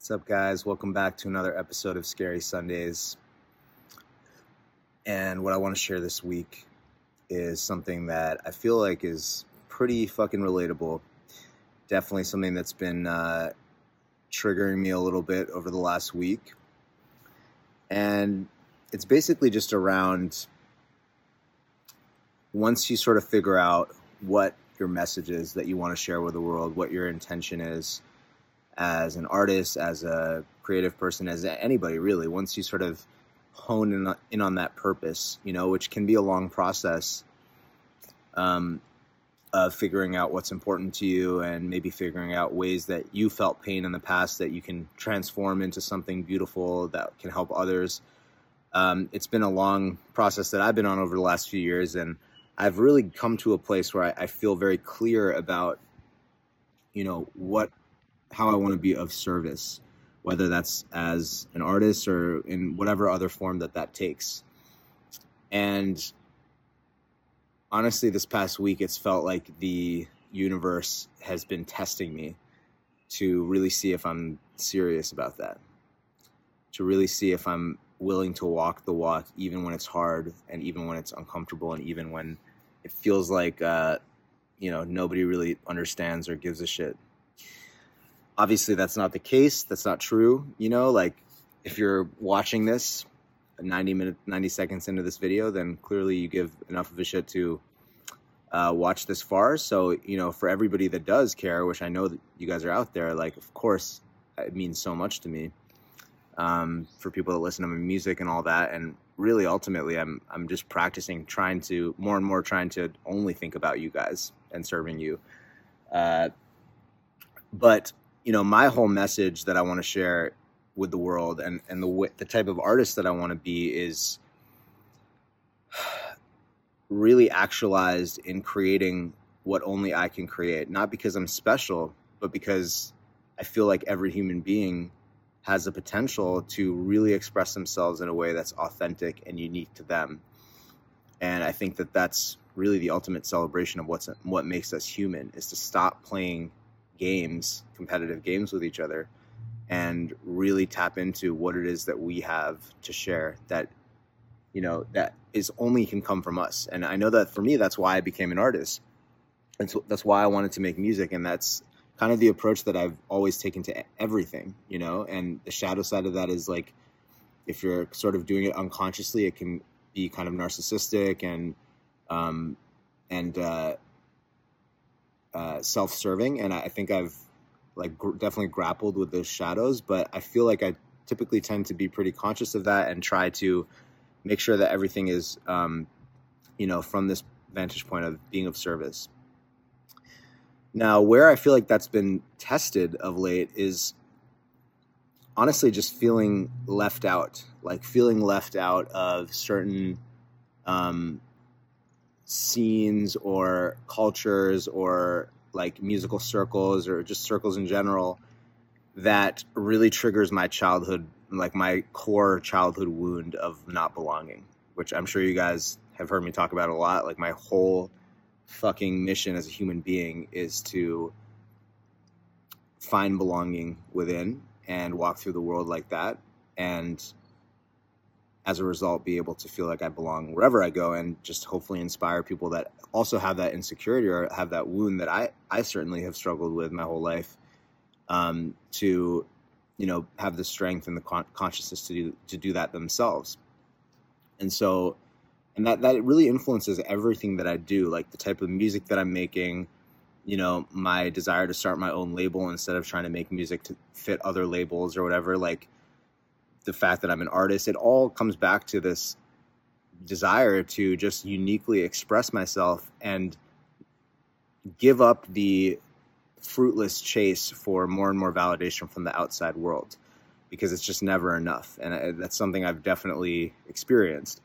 What's up, guys? Welcome back to another episode of Scary Sundays. And what I want to share this week is something that I feel like is pretty fucking relatable. Definitely something that's been uh, triggering me a little bit over the last week. And it's basically just around once you sort of figure out what your message is that you want to share with the world, what your intention is as an artist, as a creative person, as anybody really, once you sort of hone in, in on that purpose, you know, which can be a long process um, of figuring out what's important to you and maybe figuring out ways that you felt pain in the past that you can transform into something beautiful that can help others. Um, it's been a long process that I've been on over the last few years, and I've really come to a place where I, I feel very clear about, you know, what how I want to be of service, whether that's as an artist or in whatever other form that that takes. And honestly, this past week, it's felt like the universe has been testing me to really see if I'm serious about that, to really see if I'm willing to walk the walk, even when it's hard and even when it's uncomfortable and even when it feels like, uh, you know, nobody really understands or gives a shit obviously that's not the case. That's not true. You know like if you're watching this 90 minutes 90 seconds into this video then clearly you give enough of a shit to uh, watch this far. So you know for everybody that does care which i know that you guys are out there like of course it means so much to me um, for people that listen to my music and all that. And really ultimately i'm i'm just practicing trying to more and more trying to only think about you guys and serving you. Uh, but you know, my whole message that I want to share with the world and and the the type of artist that I want to be is really actualized in creating what only I can create, not because I'm special, but because I feel like every human being has the potential to really express themselves in a way that's authentic and unique to them. And I think that that's really the ultimate celebration of what's what makes us human is to stop playing games, competitive games with each other, and really tap into what it is that we have to share that you know that is only can come from us. And I know that for me, that's why I became an artist. And so that's why I wanted to make music, and that's kind of the approach that I've always taken to everything, you know. And the shadow side of that is like if you're sort of doing it unconsciously, it can be kind of narcissistic and um, and uh, uh, self-serving, and I think I've like gr- definitely grappled with those shadows. But I feel like I typically tend to be pretty conscious of that and try to make sure that everything is, um, you know, from this vantage point of being of service. Now, where I feel like that's been tested of late is honestly just feeling left out, like feeling left out of certain um, scenes or cultures or like musical circles or just circles in general that really triggers my childhood like my core childhood wound of not belonging which i'm sure you guys have heard me talk about a lot. Like my whole fucking mission as a human being is to find belonging within and walk through the world like that. And as a result be able to feel like I belong wherever I go and just hopefully inspire people that also have that insecurity or have that wound that I, I certainly have struggled with my whole life um, to you know have the strength and the con- consciousness to do to do that themselves. And so and that that really influences everything that I do like the type of music that I'm making you know my desire to start my own label instead of trying to make music to fit other labels or whatever like the fact that I'm an artist, it all comes back to this desire to just uniquely express myself and give up the fruitless chase for more and more validation from the outside world because it's just never enough. And uh, that's something I've definitely experienced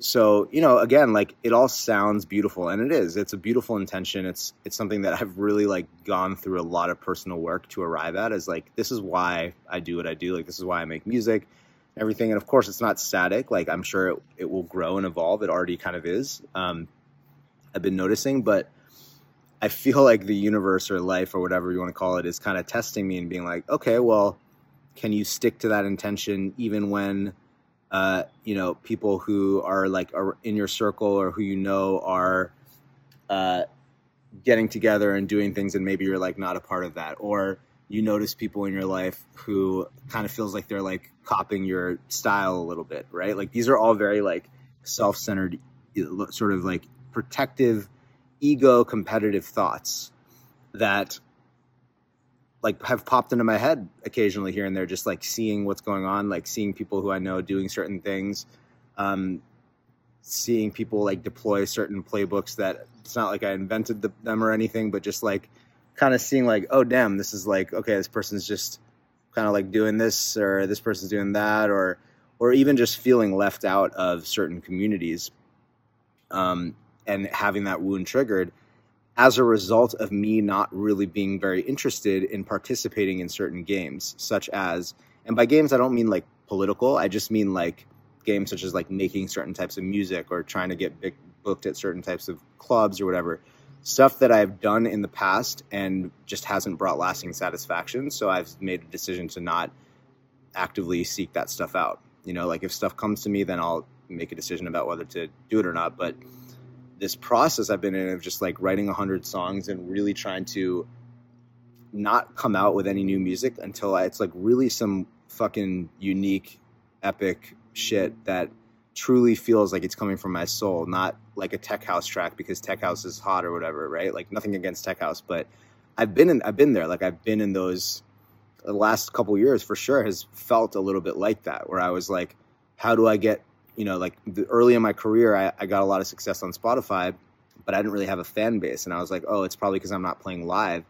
so you know again like it all sounds beautiful and it is. It's a beautiful intention. It's it's something that i've really like gone through a lot of personal work to arrive at is like this is why i do what i do. Like this is why i make music everything. And of course it's not static. Like i'm sure it, it will grow and evolve. It already kind of is. Um, i've been noticing but i feel like the universe or life or whatever you want to call it is kind of testing me and being like okay well can you stick to that intention even when uh, you know people who are like are in your circle or who you know are uh, getting together and doing things and maybe you're like not a part of that. Or you notice people in your life who kind of feels like they're like copying your style a little bit right? Like these are all very like self-centered sort of like protective ego competitive thoughts that like have popped into my head occasionally here and there just like seeing what's going on like seeing people who i know doing certain things um, seeing people like deploy certain playbooks that it's not like i invented the, them or anything but just like kind of seeing like oh damn this is like okay this person's just kind of like doing this or this person's doing that or or even just feeling left out of certain communities um, and having that wound triggered as a result of me not really being very interested in participating in certain games, such as, and by games, I don't mean like political, I just mean like games such as like making certain types of music or trying to get big, booked at certain types of clubs or whatever. Stuff that I've done in the past and just hasn't brought lasting satisfaction. So I've made a decision to not actively seek that stuff out. You know, like if stuff comes to me, then I'll make a decision about whether to do it or not. But this process I've been in of just like writing a hundred songs and really trying to not come out with any new music until I, it's like really some fucking unique, epic shit that truly feels like it's coming from my soul, not like a tech house track because tech house is hot or whatever, right? Like nothing against tech house, but I've been in, I've been there. Like I've been in those the last couple years for sure has felt a little bit like that, where I was like, how do I get you know, like the, early in my career, I, I got a lot of success on Spotify, but I didn't really have a fan base. And I was like, oh, it's probably because I'm not playing live.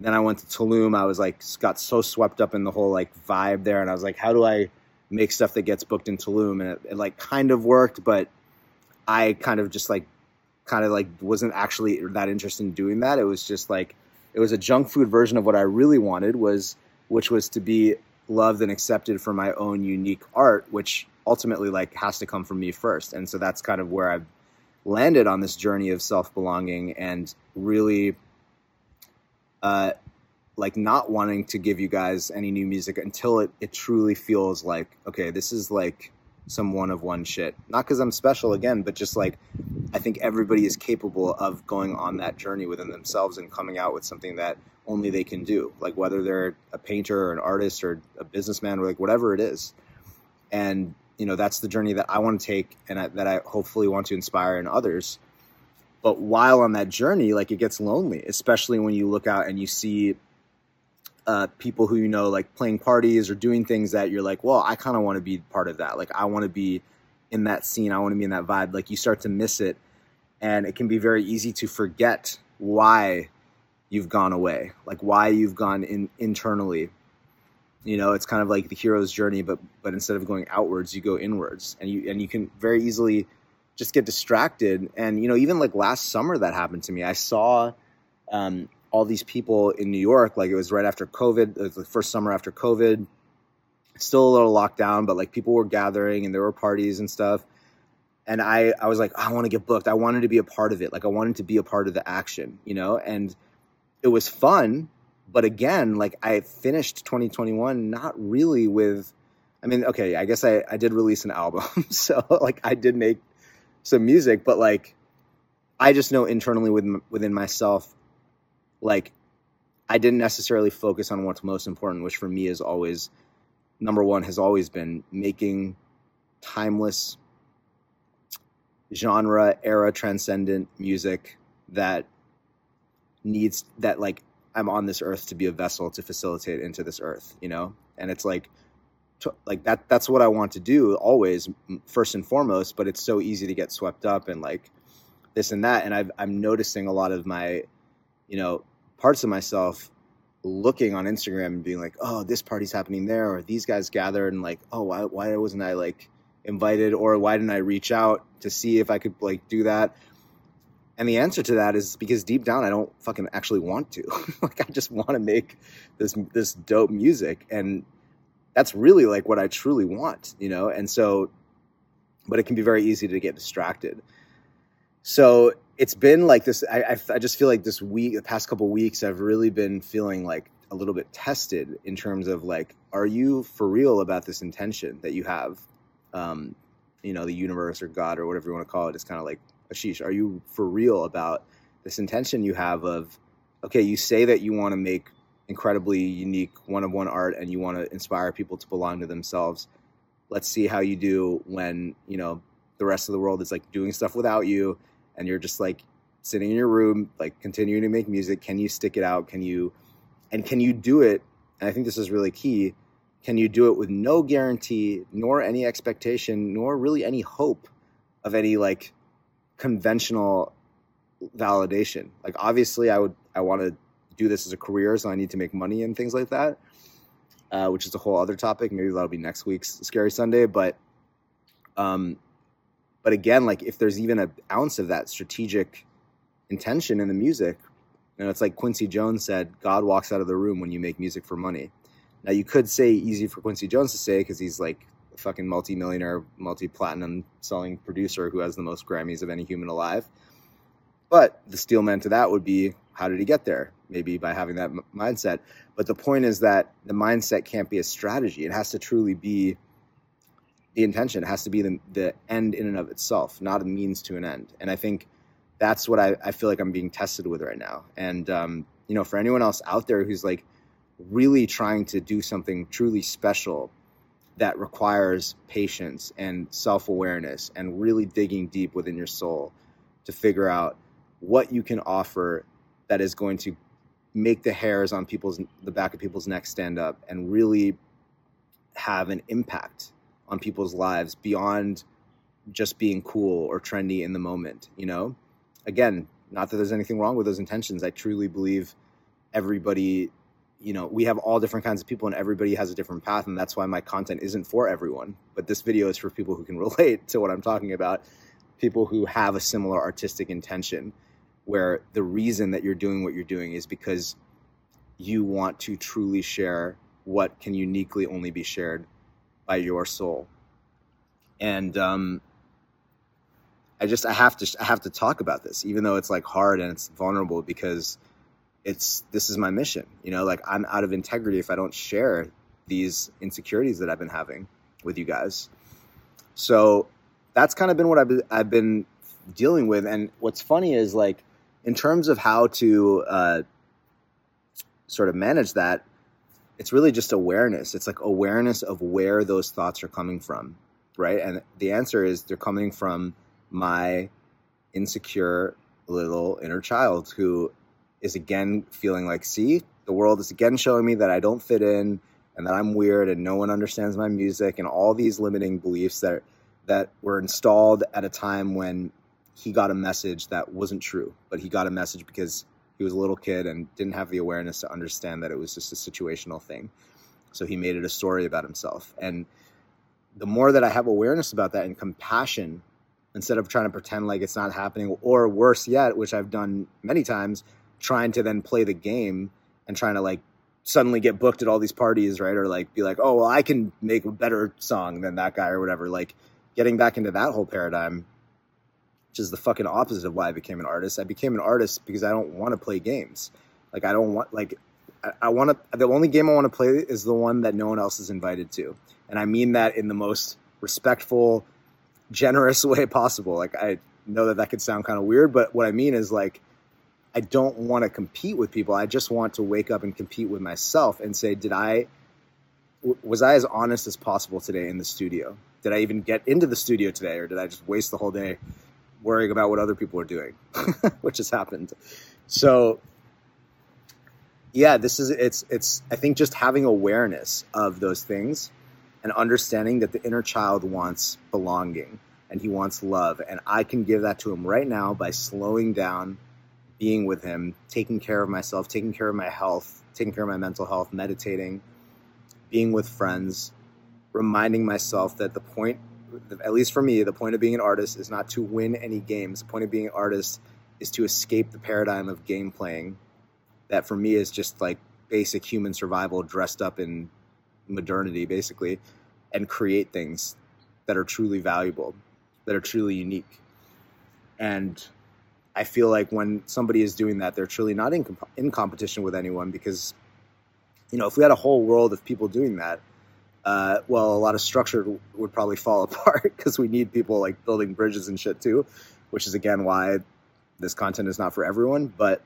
Then I went to Tulum. I was like, got so swept up in the whole like vibe there. And I was like, how do I make stuff that gets booked in Tulum? And it, it like kind of worked, but I kind of just like, kind of like wasn't actually that interested in doing that. It was just like, it was a junk food version of what I really wanted was, which was to be loved and accepted for my own unique art, which ultimately like has to come from me first. And so that's kind of where I've landed on this journey of self belonging and really uh, like not wanting to give you guys any new music until it, it truly feels like, okay, this is like some one of one shit. Not because I'm special again, but just like I think everybody is capable of going on that journey within themselves and coming out with something that only they can do. Like whether they're a painter or an artist or a businessman or like whatever it is. And you know that's the journey that I want to take and I, that I hopefully want to inspire in others. But while on that journey, like it gets lonely, especially when you look out and you see uh, people who you know like playing parties or doing things that you're like, well, I kind of want to be part of that. Like I want to be in that scene. I want to be in that vibe. Like you start to miss it, and it can be very easy to forget why you've gone away, like why you've gone in internally you know it's kind of like the hero's journey but but instead of going outwards you go inwards. And you and you can very easily just get distracted. And you know even like last summer that happened to me i saw um, all these people in new york like it was right after covid the first summer after covid. Still a little locked down but like people were gathering and there were parties and stuff. And i i was like oh, i want to get booked. I wanted to be a part of it. Like i wanted to be a part of the action you know? And it was fun but again, like I finished 2021 not really with, I mean, okay, I guess I, I did release an album. so like I did make some music, but like I just know internally within, within myself, like I didn't necessarily focus on what's most important, which for me is always number one has always been making timeless genre era transcendent music that needs that like I'm on this earth to be a vessel to facilitate into this earth, you know? And it's like, like that, that's what I want to do always first and foremost, but it's so easy to get swept up and like this and that. And I've, I'm noticing a lot of my, you know, parts of myself looking on Instagram and being like, oh, this party's happening there, or these guys gathered, and like, oh, why, why wasn't I like invited, or why didn't I reach out to see if I could like do that? And the answer to that is because deep down I don't fucking actually want to. like I just want to make this this dope music and that's really like what I truly want, you know? And so but it can be very easy to get distracted. So it's been like this I, I, I just feel like this week the past couple weeks I've really been feeling like a little bit tested in terms of like, are you for real about this intention that you have? Um, you know, the universe or God or whatever you want to call it is kind of like, Ashish, are you for real about this intention you have of, okay, you say that you want to make incredibly unique one of one art and you want to inspire people to belong to themselves. Let's see how you do when, you know, the rest of the world is like doing stuff without you and you're just like sitting in your room, like continuing to make music. Can you stick it out? Can you, and can you do it? And I think this is really key. Can you do it with no guarantee, nor any expectation, nor really any hope of any like conventional validation? Like, obviously, I would, I want to do this as a career, so I need to make money and things like that, uh, which is a whole other topic. Maybe that'll be next week's Scary Sunday. But, um, but again, like if there's even an ounce of that strategic intention in the music, you know, it's like Quincy Jones said, God walks out of the room when you make music for money. Now you could say easy for Quincy Jones to say because he's like fucking multi-millionaire, multi-platinum selling producer who has the most Grammys of any human alive. But the steel man to that would be how did he get there? Maybe by having that m- mindset. But the point is that the mindset can't be a strategy. It has to truly be the intention. It has to be the, the end in and of itself, not a means to an end. And I think that's what I, I feel like I'm being tested with right now. And, um, you know, for anyone else out there who's like really trying to do something truly special that requires patience and self awareness and really digging deep within your soul to figure out what you can offer that is going to make the hairs on people's the back of people's necks stand up and really have an impact on people's lives beyond just being cool or trendy in the moment you know? Again not that there's anything wrong with those intentions. I truly believe everybody you know we have all different kinds of people and everybody has a different path and that's why my content isn't for everyone but this video is for people who can relate to what i'm talking about people who have a similar artistic intention where the reason that you're doing what you're doing is because you want to truly share what can uniquely only be shared by your soul. And um, I just I have to I have to talk about this, even though it's like hard and it's vulnerable because it's this is my mission. You know, like I'm out of integrity if I don't share these insecurities that I've been having with you guys. So that's kind of been what I've been, I've been dealing with. And what's funny is like in terms of how to uh, sort of manage that, it's really just awareness. It's like awareness of where those thoughts are coming from, right? And the answer is they're coming from my insecure little inner child who is again feeling like, see, the world is again showing me that I don't fit in and that I'm weird and no one understands my music and all these limiting beliefs that that were installed at a time when he got a message that wasn't true, but he got a message because he was a little kid and didn't have the awareness to understand that it was just a situational thing. So he made it a story about himself. And the more that I have awareness about that and compassion, instead of trying to pretend like it's not happening, or worse yet, which I've done many times, trying to then play the game and trying to like suddenly get booked at all these parties, right? Or like be like, oh, well, I can make a better song than that guy or whatever. Like getting back into that whole paradigm which is the fucking opposite of why I became an artist. I became an artist because I don't want to play games. Like I don't want like I, I want to. The only game I want to play is the one that no one else is invited to, and I mean that in the most respectful, generous way possible. Like I know that that could sound kind of weird, but what I mean is like I don't want to compete with people. I just want to wake up and compete with myself and say, did I was I as honest as possible today in the studio? Did I even get into the studio today, or did I just waste the whole day worrying about what other people are doing, which has happened. So yeah, this is it's it's I think just having awareness of those things and understanding that the inner child wants belonging and he wants love and I can give that to him right now by slowing down, being with him, taking care of myself, taking care of my health, taking care of my mental health, meditating, being with friends, reminding myself that the point at least for me, the point of being an artist is not to win any games. The point of being an artist is to escape the paradigm of game playing. That for me is just like basic human survival dressed up in modernity, basically, and create things that are truly valuable, that are truly unique. And I feel like when somebody is doing that, they're truly not in, comp- in competition with anyone because you know, if we had a whole world of people doing that, uh, well, a lot of structure would probably fall apart because we need people like building bridges and shit too, which is again why this content is not for everyone. But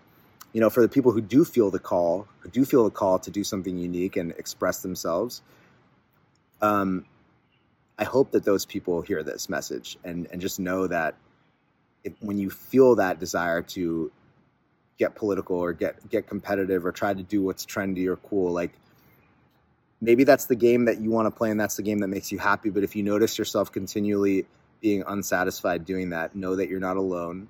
you know, for the people who do feel the call, who do feel the call to do something unique and express themselves, um, I hope that those people hear this message and and just know that if, when you feel that desire to get political or get get competitive or try to do what's trendy or cool, like maybe that's the game that you want to play and that's the game that makes you happy. But if you notice yourself continually being unsatisfied doing that, know that you're not alone,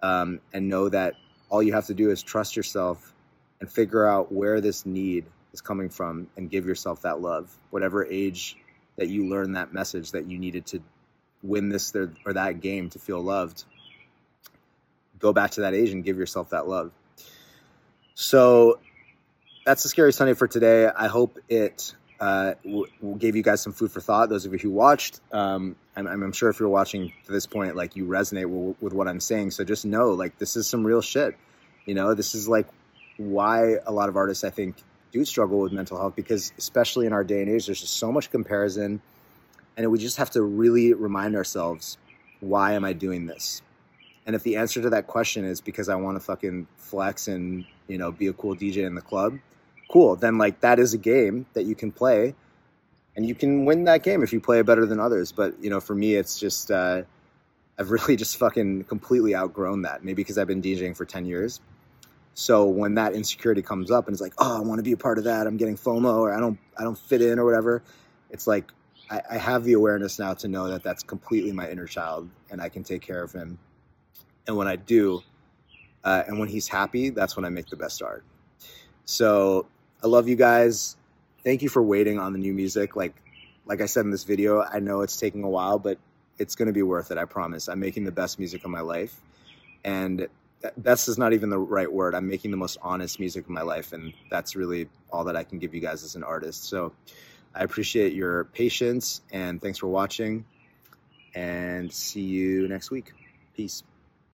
um, and know that all you have to do is trust yourself and figure out where this need is coming from and give yourself that love, whatever age that you learn that message that you needed to win this or that game to feel loved. Go back to that age and give yourself that love. So that's the scary Sunday for today. I hope it uh, w- gave you guys some food for thought. Those of you who watched, um, I'm, I'm, sure if you're watching to this point, like you resonate w- with what I'm saying. So just know, like this is some real shit. You know, this is like why a lot of artists, I think, do struggle with mental health because, especially in our day and age, there's just so much comparison, and we just have to really remind ourselves, why am I doing this? And if the answer to that question is because I want to fucking flex and you know be a cool DJ in the club, cool. Then like that is a game that you can play, and you can win that game if you play it better than others. But you know, for me, it's just uh, I've really just fucking completely outgrown that. Maybe because I've been DJing for ten years. So when that insecurity comes up and it's like, oh, I want to be a part of that. I'm getting FOMO or I don't I don't fit in or whatever. It's like I, I have the awareness now to know that that's completely my inner child and I can take care of him. And when I do, uh, and when he's happy, that's when I make the best art. So I love you guys. Thank you for waiting on the new music. Like, like I said in this video, I know it's taking a while, but it's going to be worth it. I promise. I'm making the best music of my life, and best is not even the right word. I'm making the most honest music of my life, and that's really all that I can give you guys as an artist. So, I appreciate your patience, and thanks for watching. And see you next week. Peace.